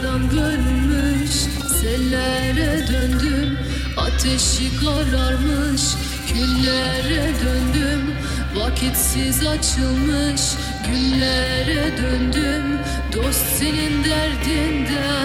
adam bölmüş Sellere döndüm. Ateşi kararmış Küllere döndüm. Vakitsiz açılmış Güllere döndüm. Dost senin derdinden